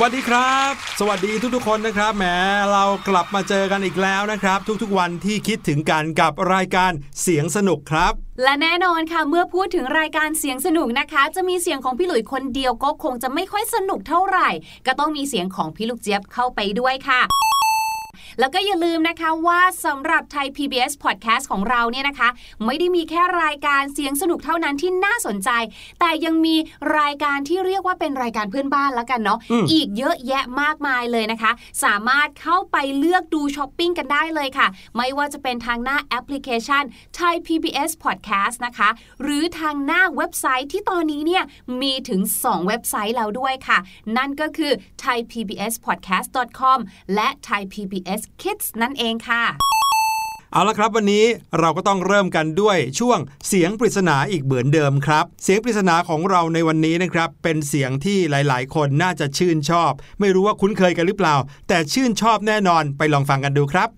วัสดีครับ สวัสดีทุกๆคนนะครับแหมเรากลับมาเจอกันอีกแล้วนะครับ ทุกๆวันที่คิดถึงกันกับรายการเสียงสนุกครับ และแน่นอนค่ะเมื่อพูดถึงรายการเสียงสนุกนะคะ จะมีเสียงของพี่หลุยคนเดียวก็คงจะไม่ค่อยสนุกเท่าไหร่ ก็ต้องมีเสียงของพี่ลูกเจี๊ยบเข้าไปด้วยค่ะ แล้วก็อย่าลืมนะคะว่าสำหรับไทย PBS Podcast ของเราเนี่ยนะคะ ไม่ได้มีแค่รายการเสียงสนุกเท่านั้นที่น่าสนใจ แต่ยังมีรายการที่เรียกว่าเป็นรายการเพื่อนบ้านแล้วกันเนาะอืมอีกเยอะแยะมากมายเลยนะคะ สามารถเข้าไปเลือกดูช้อปปิ้งกันได้เลยค่ะ ไม่ว่าจะเป็นทางหน้าแอปพลิเคชัน Thai PBS Podcast นะคะ หรือทางหน้าเว็บไซต์ที่ตอนนี้เนี่ยมีถึง 2 เว็บไซต์แล้วด้วยค่ะ นั่นก็คือ thaipbspodcast.com และ Thai Voice Kids นั่นเองค่ะ เอาละครับวันนี้เราก็ต้องเริ่มกันด้วยช่วงเสียงปริศนาอีกเหมือนเดิมครับ เสียงปริศนาของเราในวันนี้นะครับ เป็นเสียงที่หลาย ๆ คนน่าจะชื่นชอบ ไม่รู้ว่าคุ้นเคยกันหรือเปล่า แต่ชื่นชอบแน่นอนไปลองฟังกันดูครับ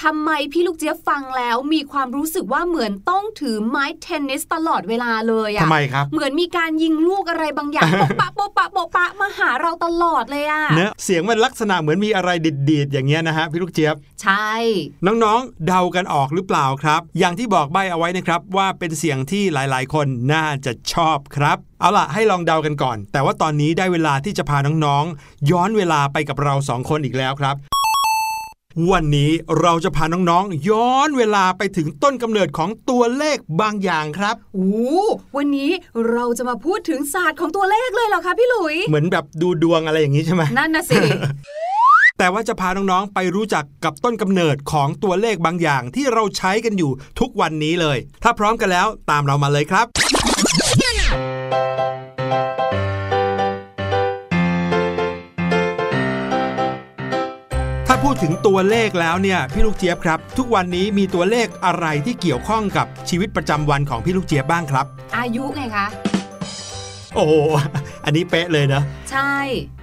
ทำ ไมพี่ลูกเจี๊ยบฟังแล้วมีความรู้สึกว่าเหมือนต้องถือไม้เทนนิสตลอดเวลาเลยอะทำไมครับ เหมือนมีการยิงลูกอะไรบางอย่างโปะปะโปะปะโปะปะมาหาเราตลอดเลยอะเนอะเสียงมันลักษณะเหมือนมีอะไรดีดๆ อย่างเงี้ยนะฮะพี่ลูกเจี๊ยบ ใช่ น้องๆ เดากันออกหรือเปล่าครับ อย่างที่บอกใบเอาไว้นะครับว่าเป็นเสียงที่หลายๆ คนน่าจะชอบครับเอาล่ะ ให้ลองเดากันก่อน แต่ว่าตอนนี้ได้เวลาที่จะพาน้องๆ ย้อนเวลาไปกับเราสองคนอีกแล้วครับ วันนี้เราจะพาน้องๆ ย้อนเวลาไปถึงต้นกำเนิดของตัวเลขบางอย่างครับโอ้วันนี้เราจะมาพูดถึงศาสตร์ของตัวเลขเลยเหรอคะพี่หลุย เหมือนแบบดูดวงอะไรอย่างนี้ใช่ไหมนั่นนะสิ แต่ว่าจะพาน้องๆ ไปรู้จักกับต้นกำเนิดของตัวเลขบางอย่างที่เราใช้กันอยู่ทุกวันนี้เลย ถ้าพร้อมกันแล้วตามเรามาเลยครับ พูดถึงตัวเลขแล้วเนี่ยพี่ลูกเจี๊ยบครับ ทุกวันนี้มีตัวเลขอะไรที่เกี่ยวข้องกับชีวิตประจำวันของพี่ลูกเจี๊ยบบ้างครับ อายุไงคะ โอ้โหอันนี้เป๊ะเลยนะใช่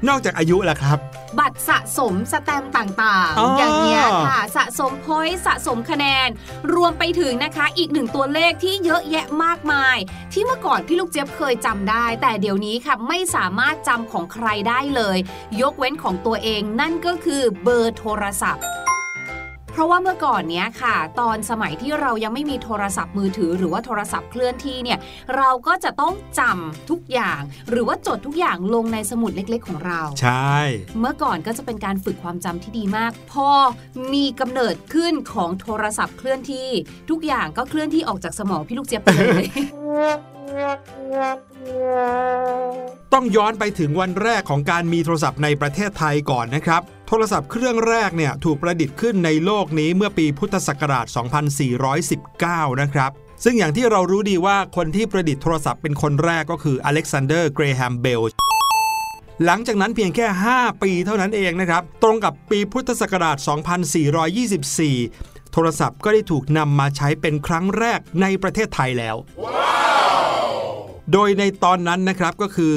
นอกจากอายุแล้วครับ บัตรสะสมสแตมป์ต่างอ๋อๆออย่างเงี้ยค่ะ สะสมพอยต์สะสมคะแนน รวมไปถึงนะคะอีกหนึ่งตัวเลขที่เยอะแยะมากมาย ที่เมื่อก่อนพี่ลูกเจี๊ยบเคยจำได้ แต่เดี๋ยวนี้ค่ะไม่สามารถจำของใครได้เลย ยกเว้นของตัวเองนั่นก็คือเบอร์โทรศัพท์ เพราะว่าเมื่อก่อนเนี้ยค่ะ ตอนสมัยที่เรายังไม่มีโทรศัพท์มือถือ หรือว่าโทรศัพท์เคลื่อนที่เนี่ยเราก็จะต้องจำทุกอย่าง หรือว่าจดทุกอย่างลงในสมุดเล็กๆ ของเรา ใช่ เมื่อก่อนก็จะเป็นการฝึกความจำที่ดีมาก พอมีกำเนิดขึ้นของโทรศัพท์เคลื่อนที่ ทุกอย่างก็เคลื่อนที่ออกจากสมองพี่ลูกเจี๊ยบไปเลย ต้องย้อนไปถึงวันแรกของการมีโทรศัพท์ในประเทศไทยก่อนนะครับ โทรศัพท์เครื่องแรกเนี่ยถูกประดิษฐ์ขึ้นในโลกนี้เมื่อปีพุทธศักราช 2419 นะครับซึ่งอย่างที่เรารู้ดีว่าคนที่ประดิษฐ์โทรศัพท์เป็นคนแรกก็คืออเล็กซานเดอร์ เกรแฮม เบล หลังจากนั้นเพียงแค่ 5 ปีเท่านั้นเองนะครับ ตรงกับปีพุทธศักราช 2424 โทรศัพท์ก็ได้ถูกนำมาใช้เป็นครั้งแรกในประเทศไทยแล้ว โดยในตอนนั้นนะครับก็คือ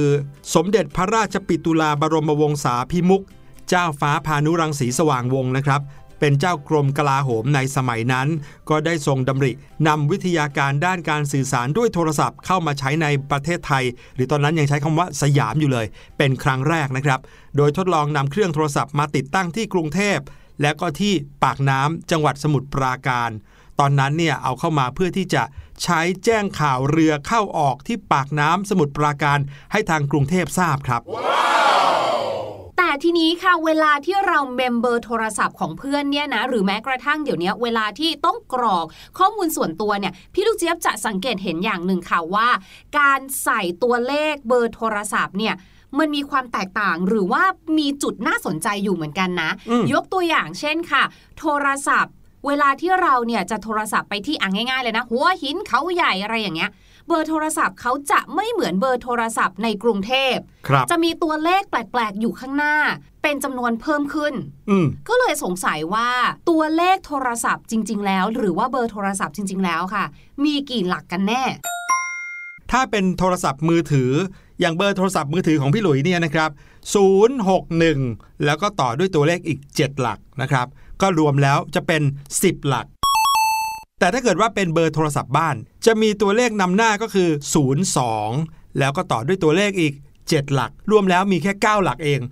สมเด็จพระราชปิตุลาบรมวงศาพิมุกเจ้าฟ้าพานุรังสีสว่างวงศ์นะครับ เป็นเจ้ากรมกลาโหมในสมัยนั้น ก็ได้ทรงดำรินำวิทยาการด้านการสื่อสารด้วยโทรศัพท์เข้ามาใช้ในประเทศไทย หรือตอนนั้นยังใช้คำว่าสยามอยู่เลย เป็นครั้งแรกนะครับ โดยทดลองนำเครื่องโทรศัพท์มาติดตั้งที่กรุงเทพ และก็ที่ปากน้ำจังหวัดสมุทรปราการ ตอนนั้นเนี่ยเอาเข้ามาเพื่อที่จะ ใช้แจ้งข่าวเรือเข้าออกที่ปากน้ำสมุทรปราการให้ทางกรุงเทพทราบครับแต่ทีนี้ค่ะเวลาที่เราเมมเบอร์โทรศัพท์ของเพื่อนเนี่ยนะหรือแม้กระทั่งเดี๋ยวนี้เวลาที่ต้องกรอกข้อมูลส่วนตัวเนี่ยพี่ลูกเจี๊ยบจะสังเกตเห็นอย่างหนึ่งค่ะว่า การใส่ตัวเลขเบอร์โทรศัพท์เนี่ยมันมีความแตกต่างหรือว่ามีจุดน่าสนใจอยู่เหมือนกันนะอืมยกตัวอย่างเช่นค่ะ โทรศัพท์ เวลาที่เราเนี่ยจะโทรศัพท์ไปที่อ่างง่ายๆเลยนะ หัวหินเขาใหญ่อะไรอย่างเงี้ยเบอร์โทรศัพท์เขาจะไม่เหมือนเบอร์โทรศัพท์ในกรุงเทพครับจะมีตัวเลขแปลกๆ อยู่ข้างหน้า เป็นจำนวนเพิ่มขึ้นอืมก็เลยสงสัยว่าตัวเลขโทรศัพท์จริง ๆ แล้ว หรือว่าเบอร์โทรศัพท์จริง ๆ แล้วค่ะ มีกี่หลักกันแน่ ถ้าเป็นโทรศัพท์มือถือ อย่างเบอร์โทรศัพท์มือถือของพี่หลุยเนี่ยนะครับ061 แล้วก็ต่อด้วยตัวเลขอีก 7 หลักนะครับ ก็รวมแล้วจะเป็น 10 หลัก แต่ถ้าเกิดว่าเป็นเบอร์โทรศัพท์บ้าน จะมีตัวเลขนำหน้าก็คือ 02 แล้วก็ต่อด้วยตัวเลขอีก 7 หลัก รวมแล้วมีแค่ 9 หลักเอง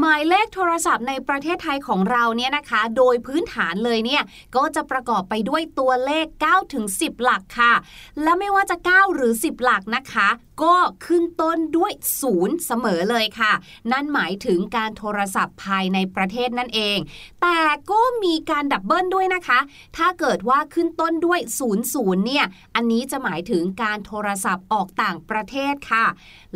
หมายเลขโทรศัพท์ในประเทศไทยของเราเนี่ยนะคะ โดยพื้นฐานเลยเนี่ยก็จะประกอบไปด้วยตัวเลข9ถึง10 หลักค่ะ และไม่ว่าจะ 9 หรือ 10 หลักนะคะก็ขึ้นต้นด้วยศูนย์เสมอเลยค่ะ นั่นหมายถึงการโทรศัพท์ภายในประเทศนั่นเอง แต่ก็มีการดับเบิลด้วยนะคะ ถ้าเกิดว่าขึ้นต้นด้วย0ูนย์เนี่ย อันนี้จะหมายถึงการโทรศัพท์ออกต่างประเทศค่ะ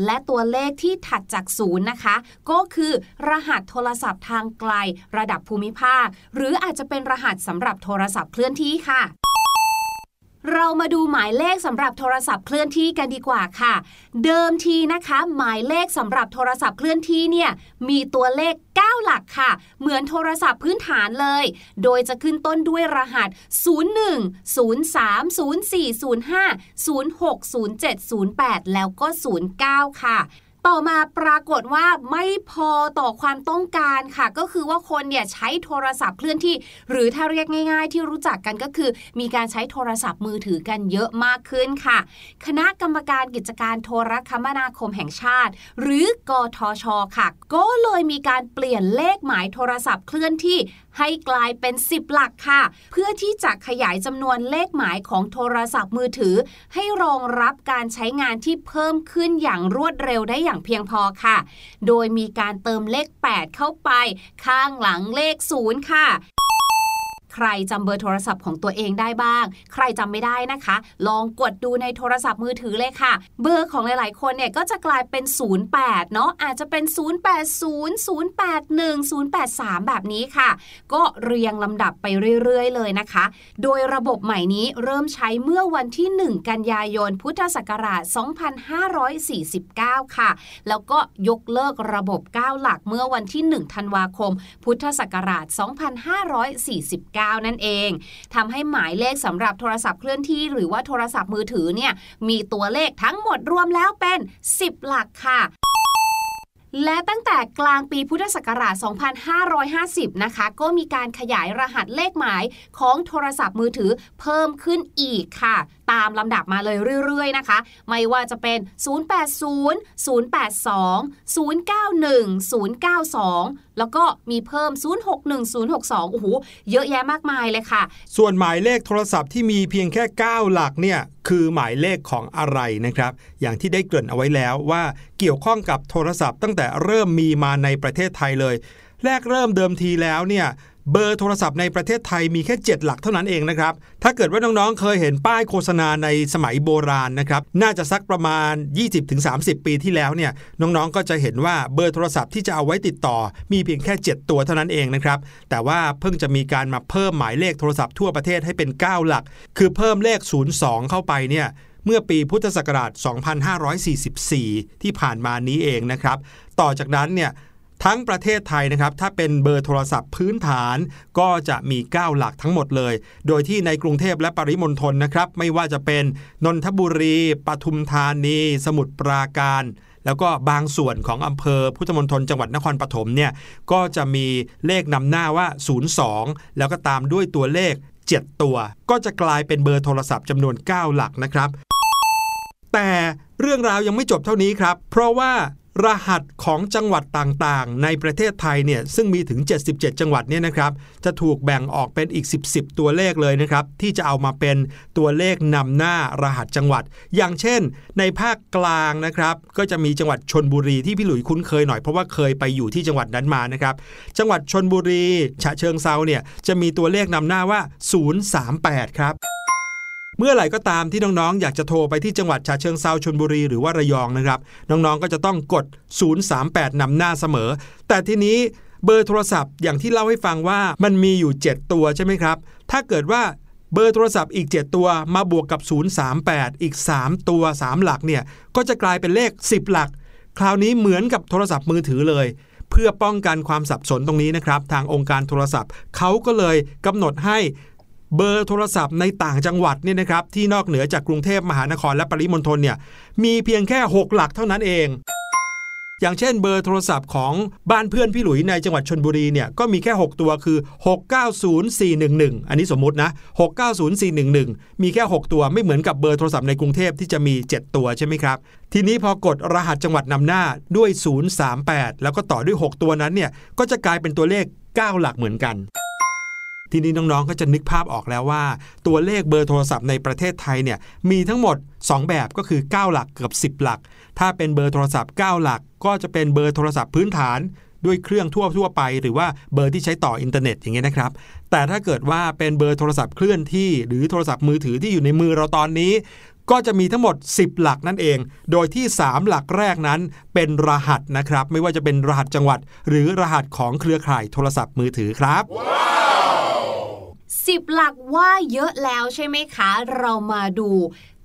และตัวเลขที่ถัดจากศูนย์นะคะ ก็คือรหัสโทรศัพท์ทางไกล ระดับภูมิภาค หรืออาจจะเป็นรหัสสำหรับโทรศัพท์เคลื่อนที่ค่ะ เรามาดูหมายเลขสำหรับโทรศัพท์เคลื่อนที่กันดีกว่าค่ะ เดิมทีนะคะ หมายเลขสำหรับโทรศัพท์เคลื่อนที่เนี่ยมีตัวเลข 9 หลักค่ะ เหมือนโทรศัพท์พื้นฐานเลย โดยจะขึ้นต้นด้วยรหัส 01 03 04 05 06 07 08 แล้วก็ 09 ค่ะ ต่อมาปรากฏว่าไม่พอต่อความต้องการค่ะ ก็คือว่าคนเนี่ยใช้โทรศัพท์เคลื่อนที่ หรือถ้าเรียกง่าย ๆ ที่รู้จักกันก็คือ มีการใช้โทรศัพท์มือถือกันเยอะมากขึ้นค่ะ คณะกรรมการกิจการโทรคมนาคมแห่งชาติ หรือกทชค่ะ ก็เลยมีการเปลี่ยนเลขหมายโทรศัพท์เคลื่อนที่ ให้กลายเป็น 10 หลักค่ะ เพื่อที่จะขยายจำนวนเลขหมายของโทรศัพท์มือถือ ให้รองรับการใช้งานที่เพิ่มขึ้นอย่างรวดเร็วได้อย่างเพียงพอค่ะ โดยมีการเติมเลข 8 เข้าไป ข้างหลังเลข 0 ค่ะ รจำเบอร์โทรศัพท์ของตัวเองได้บ้าง ใครจำไม่ได้นะคะ ลองกดดูในโทรศัพท์มือถือเลยค่ะ เบอร์ของหลาย ๆ คนเนี่ยก็จะกลายเป็น 08 เนาะอาจจะเป็น 080 081 083 แบบนี้ค่ะ ก็เรียงลำดับไปเรื่อย ๆ เลยนะคะ โดยระบบใหม่นี้เริ่มใช้เมื่อวันที่ 1 กันยายน พุทธศักราช 2549 ค่ะ แล้วก็ยกเลิกระบบ 9 หลักเมื่อวันที่ 1 ธันวาคม พุทธศักราช 2549นั่นเองทำให้หมายเลขสำหรับโทรศัพท์เคลื่อนที่หรือว่าโทรศัพท์มือถือเนี่ยมีตัวเลขทั้งหมดรวมแล้วเป็น 10 หลักค่ะ และตั้งแต่กลางปีพุทธศักราช 2550 นะคะ ก็มีการขยายรหัสเลขหมายของโทรศัพท์มือถือเพิ่มขึ้นอีกค่ะ ตามลำดับมาเลยเรื่อยๆนะคะ ไม่ว่าจะเป็น 080 082 091 092 แล้วก็มีเพิ่ม 061 062 โอ้โห เยอะแยะมากมายเลยค่ะ ส่วนหมายเลขโทรศัพท์ที่มีเพียงแค่ 9 หลักเนี่ย คือหมายเลขของอะไรนะครับ อย่างที่ได้เกริ่นเอาไว้แล้วว่าเกี่ยวข้องกับโทรศัพท์ตั้งแต่เริ่มมีมาในประเทศไทยเลย แรกเริ่มเดิมทีแล้วเนี่ย เบอร์โทรศัพท์ในประเทศไทยมีแค่ 7 หลักเท่านั้นเองนะครับ ถ้าเกิดว่าน้องๆ เคยเห็นป้ายโฆษณาในสมัยโบราณนะครับ น่าจะสักประมาณ 20-30 ปีที่แล้วเนี่ย น้องๆ ก็จะเห็นว่าเบอร์โทรศัพท์ที่จะเอาไว้ติดต่อ มีเพียงแค่ 7 ตัวเท่านั้นเองนะครับ แต่ว่าเพิ่งจะมีการมาเพิ่มหมายเลขโทรศัพท์ทั่วประเทศให้เป็น 9 หลัก คือเพิ่มเลข 02 เข้าไปเนี่ยเมื่อปีพุทธศักราช 2544 ที่ผ่านมานี้เองนะครับ ต่อจากนั้นเนี่ย ทั้งประเทศไทยนะครับ ถ้าเป็นเบอร์โทรศัพท์พื้นฐานก็จะมี 9 หลักทั้งหมดเลย โดยที่ในกรุงเทพและปริมณฑลนะครับ ไม่ว่าจะเป็นนนทบุรี ปทุมธานี สมุทรปราการ แล้วก็บางส่วนของอำเภอพุทธมณฑลจังหวัดนครปฐมเนี่ยก็จะมีเลขนำหน้าว่า 02 แล้วก็ตามด้วยตัวเลข 7 ตัว ก็จะกลายเป็นเบอร์โทรศัพท์จำนวน 9 หลักนะครับแต่เรื่องราวยังไม่จบเท่านี้ครับ เพราะว่า รหัสของจังหวัดต่างๆ ในประเทศไทยเนี่ยซึ่งมีถึง 77 จังหวัดเนี่ยนะครับ จะถูกแบ่งออกเป็นอีก 10 10 ตัวเลขเลยนะครับ ที่จะเอามาเป็นตัวเลขนำหน้ารหัสจังหวัด อย่างเช่น ในภาคกลางนะครับ ก็จะมีจังหวัดชนบุรีที่พี่หลุยคุ้นเคยหน่อยเพราะว่าเคยไปอยู่ที่จังหวัดนั้นมานะครับ จังหวัดชนบุรี ฉะเชิงเซาเนี่ยจะมีตัวเลขนำหน้าว่า 038 ครับ เมื่อไหร่ก็ตามที่น้องๆ อยากจะโทรไปที่จังหวัดฉะเชิงเซาชนบุรีหรือว่าระยองนะครับ น้องๆ ก็จะต้องกด 038 นำหน้าเสมอ แต่ทีนี้เบอร์โทรศัพท์อย่างที่เล่าให้ฟังว่ามันมีอยู่ 7 ตัวใช่ไหมครับ ถ้าเกิดว่าเบอร์โทรศัพท์อีก 7 ตัวมาบวกกับ 038 อีก 3 ตัว 3 หลักเนี่ยก็จะกลายเป็นเลข 10 หลัก คราวนี้เหมือนกับโทรศัพท์มือถือเลยเพื่อป้องกันความสับสนตรงนี้นะครับ ทางองค์การโทรศัพท์เขาก็เลยกำหนดให้ เบอร์โทรศัพท์ในต่างจังหวัดเนี่ยนะครับที่นอกเหนือจากกรุงเทพมหานครและปริมณฑลเนี่ยมีเพียงแค่ 6 หลักเท่านั้นเอง อย่างเช่นเบอร์โทรศัพท์ของบ้านเพื่อนพี่หลุยในจังหวัดชนบุรีเนี่ยก็มีแค่ 6 ตัวคือ 690411 อันนี้สมมุตินะ 690411 มีแค่ 6 ตัวไม่เหมือนกับเบอร์โทรศัพท์ในกรุงเทพที่จะมี 7 ตัวใช่ไหมครับ ทีนี้พอกดรหัสจังหวัดนำหน้าด้วย 038 แล้วก็ต่อด้วย 6 ตัวนั้นเนี่ยก็จะกลายเป็นตัวเลข 9 หลักเหมือนกัน ทีนี้น้องๆก็จะนึกภาพออกแล้วว่า ตัวเลขเบอร์โทรศัพท์ในประเทศไทยเนี่ยมีทั้งหมด 2 แบบก็คือ 9 หลักกับ10 หลัก ถ้าเป็นเบอร์โทรศัพท์ 9 หลัก ก็จะเป็นเบอร์โทรศัพท์พื้นฐานด้วยเครื่องทั่วทั่วไป หรือว่าเบอร์ที่ใช้ต่ออินเทอร์เน็ตอย่างเงี้ยนะครับ แต่ถ้าเกิดว่าเป็นเบอร์โทรศัพท์เคลื่อนที่ หรือโทรศัพท์มือถือที่อยู่ในมือเราตอนนี้ ก็จะมีทั้งหมด 10 หลักนั่นเอง โดยที่ 3 หลักแรกนั้นเป็นรหัสนะครับ ไม่ว่าจะเป็นรหัสจังหวัด หรือรหัสของเครือข่ายโทรศัพท์มือถือครับ สิบหลักว่าเยอะแล้วใช่ไหมคะ เรามาดู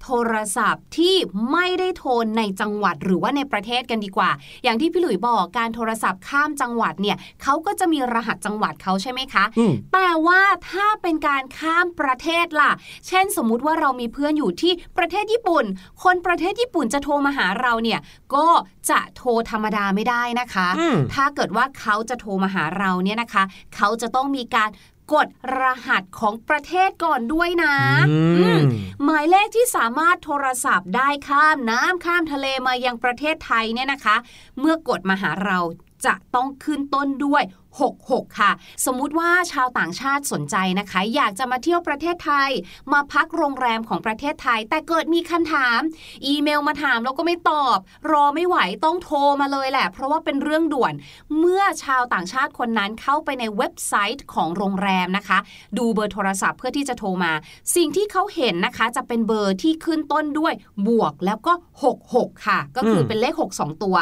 โทรศัพท์ที่ไม่ได้โทรในจังหวัดหรือว่าในประเทศกันดีกว่า อย่างที่พี่หลุยบอกการโทรศัพท์ข้ามจังหวัดเนี่ยเขาก็จะมีรหัสจังหวัดเขาใช่ไหมคะอืมแต่ว่าถ้าเป็นการข้ามประเทศล่ะ เช่นสมมุติว่าเรามีเพื่อนอยู่ที่ประเทศญี่ปุ่น คนประเทศญี่ปุ่นจะโทรมาหาเราเนี่ยก็จะโทรธรรมดาไม่ได้นะคะอืมถ้าเกิดว่าเขาจะโทรมาหาเราเนี่ยนะคะ เขาจะต้องมีการ กดรหัสของประเทศก่อนด้วยนะอืมอืมหมายเลขที่สามารถโทรศัพท์ได้ข้ามน้ำข้ามทะเลมายังประเทศไทยเนี่ยนะคะ เมื่อกดมาหาเราจะต้องขึ้นต้นด้วย 66 ค่ะ สมมุติว่าชาวต่างชาติสนใจนะคะ อยากจะมาเที่ยวประเทศไทย มาพักโรงแรมของประเทศไทย แต่เกิดมีคำถาม อีเมลมาถามแล้วก็ไม่ตอบ รอไม่ไหวต้องโทรมาเลยแหละ เพราะว่าเป็นเรื่องด่วน เมื่อชาวต่างชาติคนนั้นเข้าไปในเว็บไซต์ของโรงแรมนะคะ ดูเบอร์โทรศัพท์เพื่อที่จะโทรมา สิ่งที่เขาเห็นนะคะ จะเป็นเบอร์ที่ขึ้นต้นด้วยบวกแล้วก็ 66 ค่ะ ก็คืออมเป็นเลข 6 2 ตัว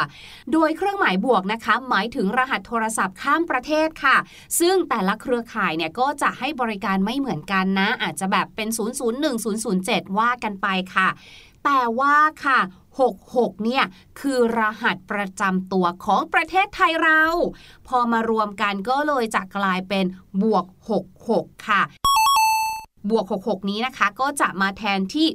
โดยเครื่องหมายบวกนะคะ หมายถึงรหัสโทรศัพท์ข้ามประเทศค่ะ ซึ่งแต่ละเครือข่ายเนี่ยก็จะให้บริการไม่เหมือนกันนะ อาจจะแบบเป็น 001 007 ว่ากันไปค่ะ แต่ว่าค่ะ66 เนี่ย คือรหัสประจำตัวของประเทศไทยเรา พอมารวมกันก็เลยจะกลายเป็นบวก 66 ค่ะ บวก 66 นี้นะคะ ก็จะมาแทนที่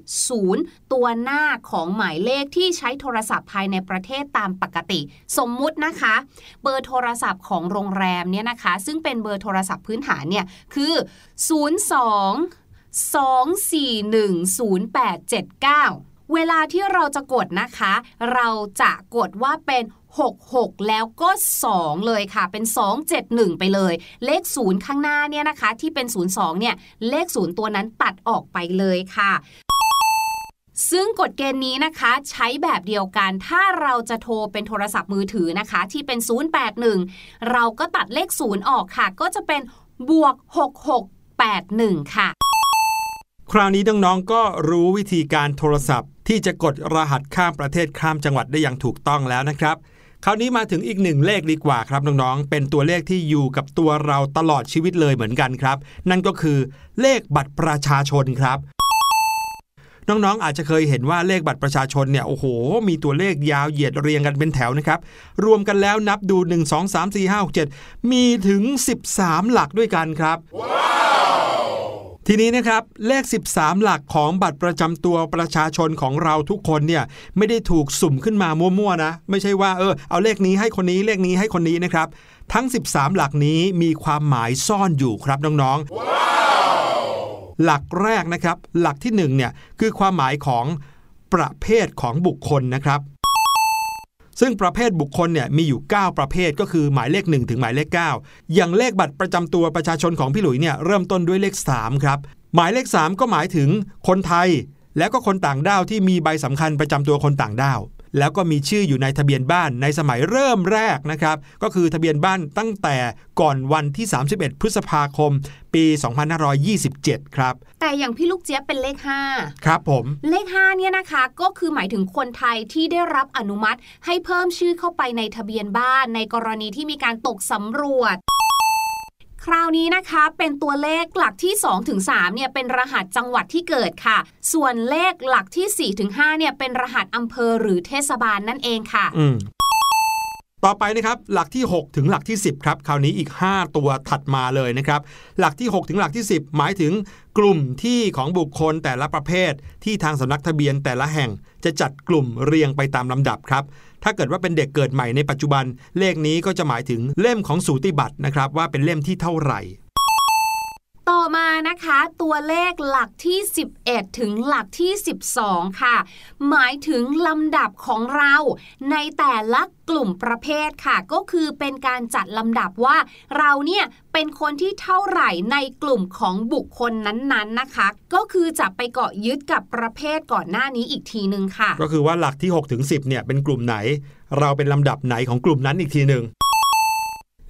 0 ตัวหน้าของหมายเลขที่ใช้โทรศัพท์ภายในประเทศตามปกติ สมมุตินะคะ เบอร์โทรศัพท์ของโรงแรมเนี่ยนะคะ ซึ่งเป็นเบอร์โทรศัพท์พื้นฐานเนี่ยคือ 02 241 0879 เวลาที่เราจะกดนะคะ เราจะกดว่าเป็น 66แล้วก็ 2 เลยค่ะ เป็น 271 ไปเลย เลข 0 ข้างหน้าเนี่ยนะคะ ที่เป็น 02 เนี่ย เลข 0 ตัวนั้นตัดออกไปเลยค่ะซึ่งกฎเกณฑ์นี้นะคะใช้แบบเดียวกัน ถ้าเราจะโทรเป็นโทรศัพท์มือถือนะคะ ที่เป็น 081 เราก็ตัดเลข 0 ออกค่ะ ก็จะเป็นบวก 6681 ค่ะ คราวนี้น้องๆก็รู้วิธีการโทรศัพท์ ที่จะกดรหัสข้ามประเทศข้ามจังหวัดได้อย่างถูกต้องแล้วนะครับ คราวนี้มาถึงอีกหนึ่งเลขดีกว่าครับน้องๆ เป็นตัวเลขที่อยู่กับตัวเราตลอดชีวิตเลยเหมือนกันครับ นั่นก็คือเลขบัตรประชาชนครับน้องๆ อาจจะเคยเห็นว่าเลขบัตรประชาชนเนี่ย โอ้โห มีตัวเลขยาวเหยียดเรียงกันเป็นแถวนะครับ รวมกันแล้วนับดู 1 2 3 4 5 6 7 มีถึง 13 หลักด้วยกันครับ ทีนี้นะครับเลข 13 หลักของบัตรประจำตัวประชาชนของเราทุกคนเนี่ยไม่ได้ถูกสุ่มขึ้นมามั่วๆนะ ไม่ใช่ว่าเออเอาเลขนี้ให้คนนี้เลขนี้ให้คนนี้นะครับ ทั้ง 13 หลักนี้มีความหมายซ่อนอยู่ครับน้องๆหลักแรกนะครับ หลักที่1เนี่ยคือความหมายของประเภทของบุคคลนะครับ ซึ่งประเภทบุคคลเนี่ยมีอยู่ 9 ประเภทก็คือหมายเลข 1 ถึงหมายเลข 9 อย่างเลขบัตรประจำตัวประชาชนของพี่หลุยเนี่ยเริ่มต้นด้วยเลข 3 ครับ หมายเลข 3 ก็หมายถึงคนไทย แล้วก็คนต่างด้าวที่มีใบสำคัญประจำตัวคนต่างด้าว แล้วก็มีชื่ออยู่ในทะเบียนบ้านในสมัยเริ่มแรกนะครับ ก็คือทะเบียนบ้านตั้งแต่ก่อนวันที่ 31 พฤษภาคม ปี 2527 ครับ แต่อย่างพี่ลูกเจี๊ยบเป็นเลข 5 ครับผม เลข 5 เนี่ยนะคะ ก็คือหมายถึงคนไทยที่ได้รับอนุมัติให้เพิ่มชื่อเข้าไปในทะเบียนบ้านในกรณีที่มีการตกสำรวจ คราวนี้นะคะ เป็นตัวเลขหลักที่2ถึง3เนี่ยเป็นรหัสจังหวัดที่เกิดค่ะ ส่วนเลขหลักที่4ถึง5เนี่ยเป็นรหัสอำเภอหรือเทศบาลนั่นเองค่ะอืม ต่อไปนะครับหลักที่ 6 ถึงหลักที่ 10ครับคราวนี้อีก 5 ตัวถัดมาเลยนะครับหลักที่ 6 ถึงหลักที่ 10 หมายถึงกลุ่มที่ของบุคคลแต่ละประเภท ที่ทางสำนักทะเบียนแต่ละแห่งจะจัดกลุ่มเรียงไปตามลำดับครับถ้าเกิดว่าเป็นเด็กเกิดใหม่ในปัจจุบัน เลขนี้ก็จะหมายถึงเล่มของสูติบัตรนะครับว่าเป็นเล่มที่เท่าไหร่ ต่อมานะคะ ตัวเลขหลักที่ 11 ถึงหลักที่ 12 ค่ะ หมายถึงลำดับของเราในแต่ละกลุ่มประเภทค่ะ ก็คือเป็นการจัดลำดับว่าเราเนี่ยเป็นคนที่เท่าไหร่ในกลุ่มของบุคคลนั้นๆนะคะ ก็คือจะไปเกาะยึดกับประเภทก่อนหน้านี้อีกทีหนึ่งค่ะ ก็คือว่าหลักที่6ถึง10เนี่ยเป็นกลุ่มไหน เราเป็นลำดับไหนของกลุ่มนั้นอีกทีหนึ่ง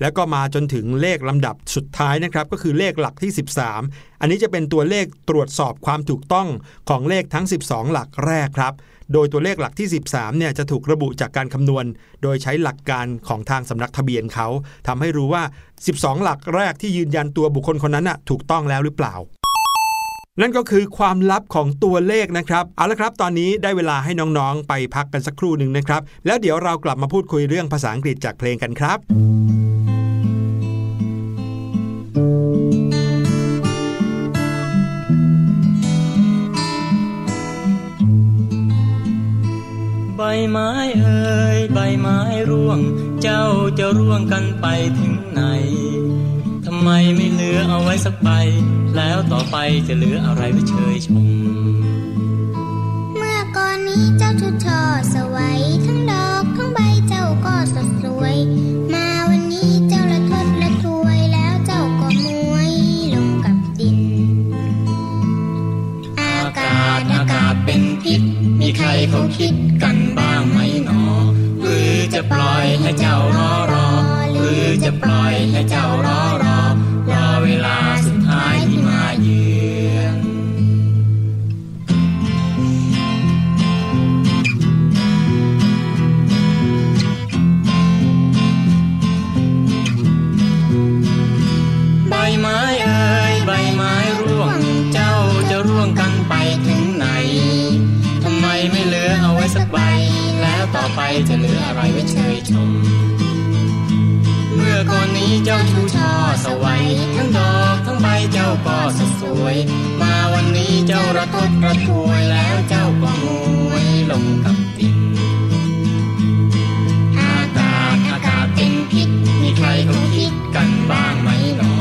แล้วก็มาจนถึงเลขลำดับสุดท้ายนะครับ ก็คือเลขหลักที่ 13 อันนี้จะเป็นตัวเลขตรวจสอบความถูกต้องของเลขทั้ง 12 หลักแรกครับ โดยตัวเลขหลักที่ 13เนี่ยจะถูกระบุจากการคำนวณ โดยใช้หลักการของทางสำนักทะเบียนเขาทำให้รู้ว่า 12 หลักแรกที่ยืนยันตัวบุคคลคนนั้นน่ะถูกต้องแล้วหรือเปล่านั่นก็คือความลับของตัวเลขนะครับ เอาละครับ ตอนนี้ได้เวลาให้น้องๆ ไปพักกันสักครู่หนึ่งนะครับ แล้วเดี๋ยวเรากลับมาพูดคุยเรื่องภาษาอังกฤษจากเพลงกันครับ ไม้เอ่ยใบไม้ร่วง เจ้าจะร่วงกันไปถึงไหนทำไมไม่เหลือเอาไว้สักใบ แล้วต่อไปจะเหลืออะไรไว้เชยชม เมื่อก่อนนี้เจ้าชุดชอสวยทั้งดอกทั้งใบเจ้าก็สดสวย ปล่อ จ้าระทดระทวยแล้วเจ้าก็มวยลงกับดินอากาศอากาศเป็นพิษมีใครเขาคิดกันบ้างไหมหนอ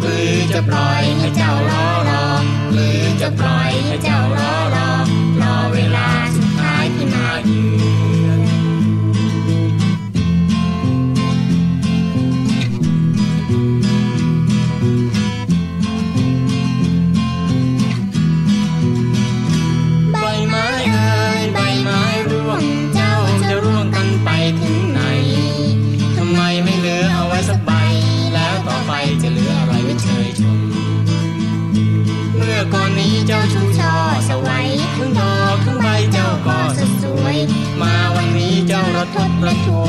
หรือจะปล่อยให้เจ้ารอรอหรือจะปล่อยให้เจ้า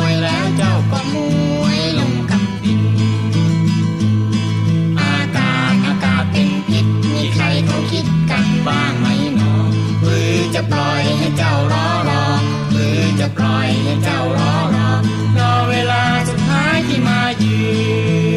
วยแล้วเจ้าก็มวยลงกับดิน อากาศอากาศเป็นพิษมีใครเขาคิดกันบ้างไหมหนอ หรือจะปล่อยให้เจ้ารอรอ หรือจะปล่อยให้เจ้ารอรอรอเวลาสุดท้ายที่มาเยือน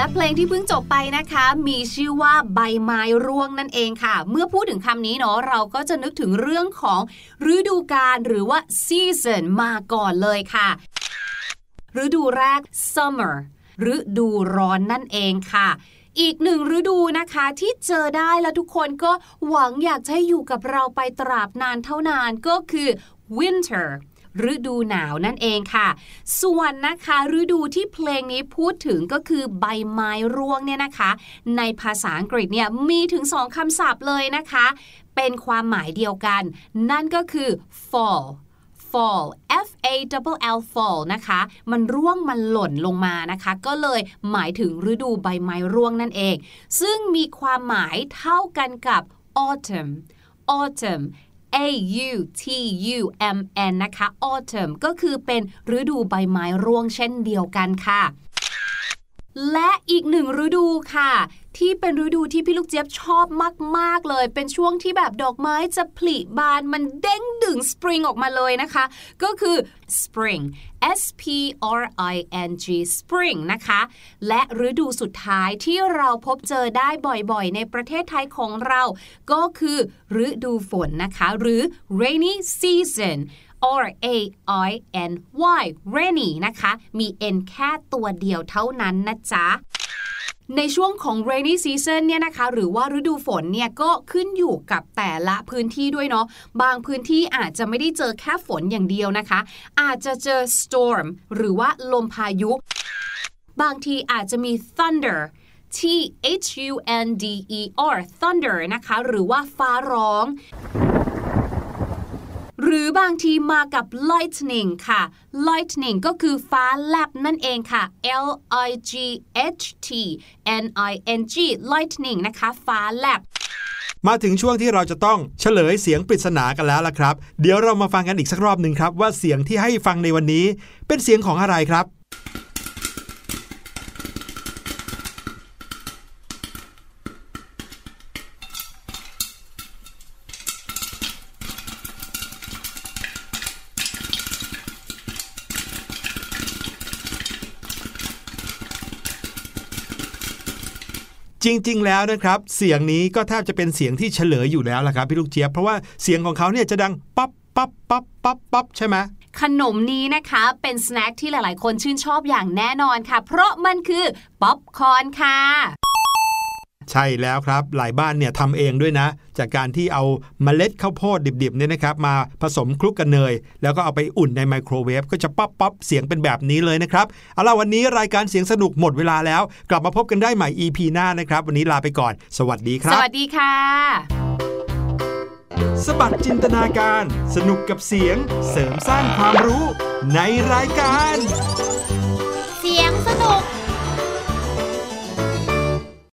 และเพลงที่เพิ่งจบไปนะคะ มีชื่อว่าใบไม้ร่วงนั่นเองค่ะ เมื่อพูดถึงคำนี้เนาะเราก็จะนึกถึงเรื่องของฤดูกาลหรือว่า season มาก่อนเลยค่ะ ฤดูแรก summer ฤดูร้อนนั่นเองค่ะอีกหนึ่งฤดูนะคะที่เจอได้และทุกคนก็หวังอยากจะให้อยู่กับเราไปตราบนานเท่านานก็คือ winter ฤดูหนาวนั่นเองค่ะ ส่วนนะคะฤดูที่เพลงนี้พูดถึงก็คือใบไม้ร่วงเนี่ยนะคะ ในภาษาอังกฤษเนี่ยมีถึงสองคำศัพท์เลยนะคะ เป็นความหมายเดียวกัน นั่นก็คือ fall fall f a l l fall นะคะ มันร่วงมันหล่นลงมานะคะ ก็เลยหมายถึงฤดูใบไม้ร่วงนั่นเอง ซึ่งมีความหมายเท่ากันกับ autumn autumn A U T U M N นะคะ autumn ก็คือเป็นฤดูใบไม้ร่วงเช่นเดียวกันค่ะและอีกหนึ่งฤดูค่ะ ที่เป็นฤดูที่พี่ลูกเจี๊ยบชอบมาก ๆ เลย เป็นช่วงที่แบบดอกไม้จะผลิบานมันเด้งดึงสปริงออกมาเลยนะคะ ก็คือ spring S P R I N G spring นะคะ และฤดูสุดท้ายที่เราพบเจอได้บ่อยๆ ในประเทศไทยของเรา ก็คือฤดูฝนนะคะ หรือ rainy season R A I N Y rainy นะคะ มี n แค่ตัวเดียวเท่านั้นนะจ๊ะ ในช่วงของ rainy season เนี่ยนะคะ หรือว่าฤดูฝนเนี่ยก็ขึ้นอยู่กับแต่ละพื้นที่ด้วยเนาะบางพื้นที่อาจจะไม่ได้เจอแค่ฝนอย่างเดียวนะคะ อาจจะเจอ storm หรือว่าลมพายุ บางทีอาจจะมี thunder T H U N D E R thunder นะคะ หรือว่าฟ้าร้อง หรือบางทีมากับ lightning ค่ะ lightning ก็คือฟ้าแลบนั่นเองค่ะ L I G H T N I N G lightning นะคะ ฟ้าแลบมาถึงช่วงที่เราจะต้องเฉลยเสียงปริศนากันแล้วล่ะครับ เดี๋ยวเรามาฟังกันอีกสักรอบหนึ่งครับ ว่าเสียงที่ให้ฟังในวันนี้ เป็นเสียงของอะไรครับ จริง ๆ แล้วนะครับ เสียงนี้ก็แทบจะเป็นเสียงที่เฉลยอยู่แล้วล่ะครับพี่ลูกเจี๊ยบเพราะว่าเสียงของเขาเนี่ยจะดังปั๊บปั๊บปั๊บปั๊บปั๊บใช่ไหมขนมนี้นะคะเป็น snack ที่หลาย ๆ คนชื่นชอบอย่างแน่นอนค่ะ เพราะมันคือป๊อปคอร์นค่ะ ใช่แล้วครับ หลายบ้านเนี่ยทำเองด้วยนะ จากการที่เอาเมล็ดข้าวโพดดิบๆเนี่ยนะครับ มาผสมคลุกกันเนย แล้วก็เอาไปอุ่นในไมโครเวฟก็จะป๊อปป๊อปเสียงเป็นแบบนี้เลยนะครับ เอาล่ะวันนี้รายการเสียงสนุกหมดเวลาแล้ว กลับมาพบกันได้ใหม่ EP หน้านะครับ วันนี้ลาไปก่อน สวัสดีคสรับวัสดีค่ะสบัดจินตนาการ สนุกกับเสียงเสริมสร้างความรู้ในรายการ